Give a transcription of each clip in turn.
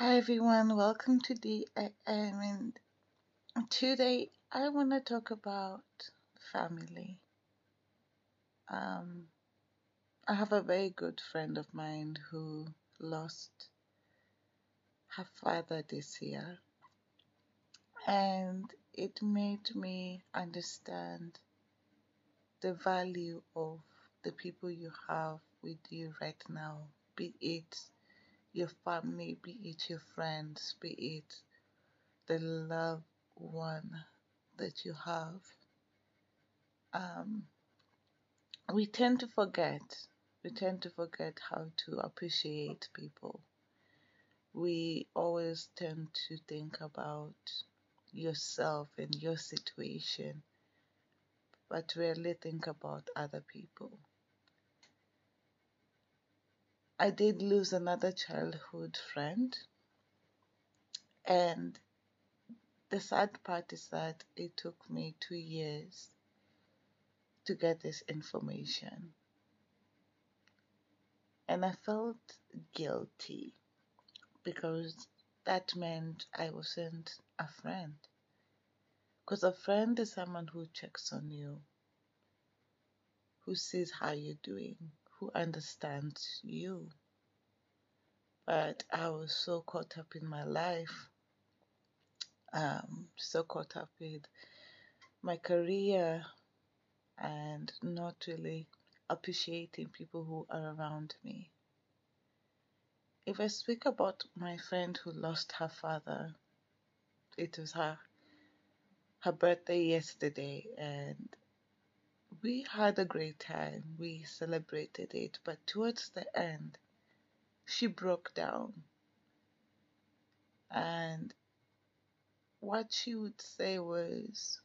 Hi everyone, welcome to the uh, and today I want to talk about family. Um, I have a very good friend of mine who lost her father this year, and it made me understand the value of the people you have with you right now, be it your family, be it your friends, be it the loved one that you have. Um, we tend to forget. We tend to forget how to appreciate people. We always tend to think about yourself and your situation, but rarely think about other people. I did lose another childhood friend, and the sad part is that it took me two years to get this information. And I felt guilty because that meant I wasn't a friend. Because a friend is someone who checks on you, who sees how you're doing, who understands you. But I was so caught up in my life, um, so caught up with my career, and not really appreciating people who are around me. If I speak about my friend who lost her father, it was her her birthday yesterday and we had a great time. We celebrated it, but towards the end, she broke down. And what she would say was,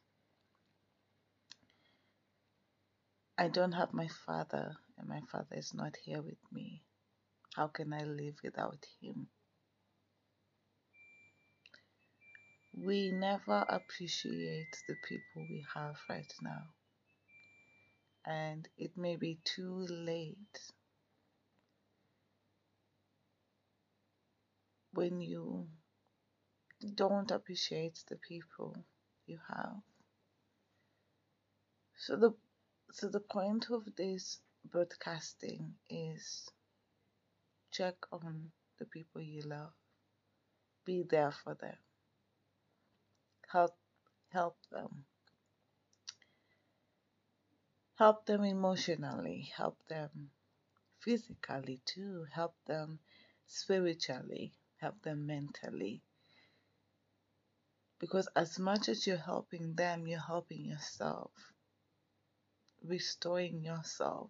I don't have my father, and my father is not here with me. How can I live without him? We never appreciate the people we have right now. And it may be too late when you don't appreciate the people you have. So the so the point of this broadcasting is check on the people you love. Be there for them. Help help them. Help them emotionally, help them physically too, help them spiritually, help them mentally. Because as much as you're helping them, you're helping yourself, restoring yourself.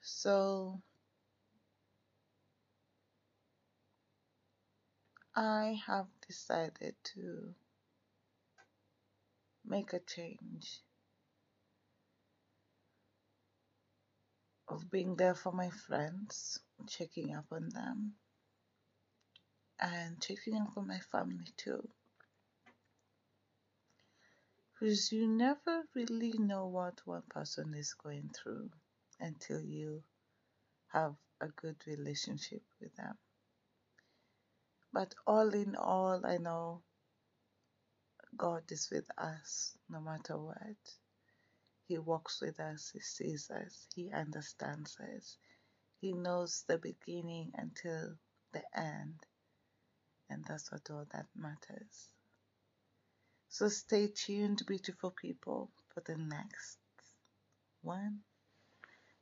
So I have decided to make a change of being there for my friends, checking up on them, and checking up on my family too. Because you never really know what one person is going through until you have a good relationship with them. But all in all, I know God is with us no matter what. He walks with us, He sees us, He understands us. He knows the beginning until the end. And that's what all that matters. So stay tuned, beautiful people, for the next one.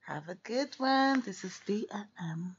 Have a good one. This is DNM.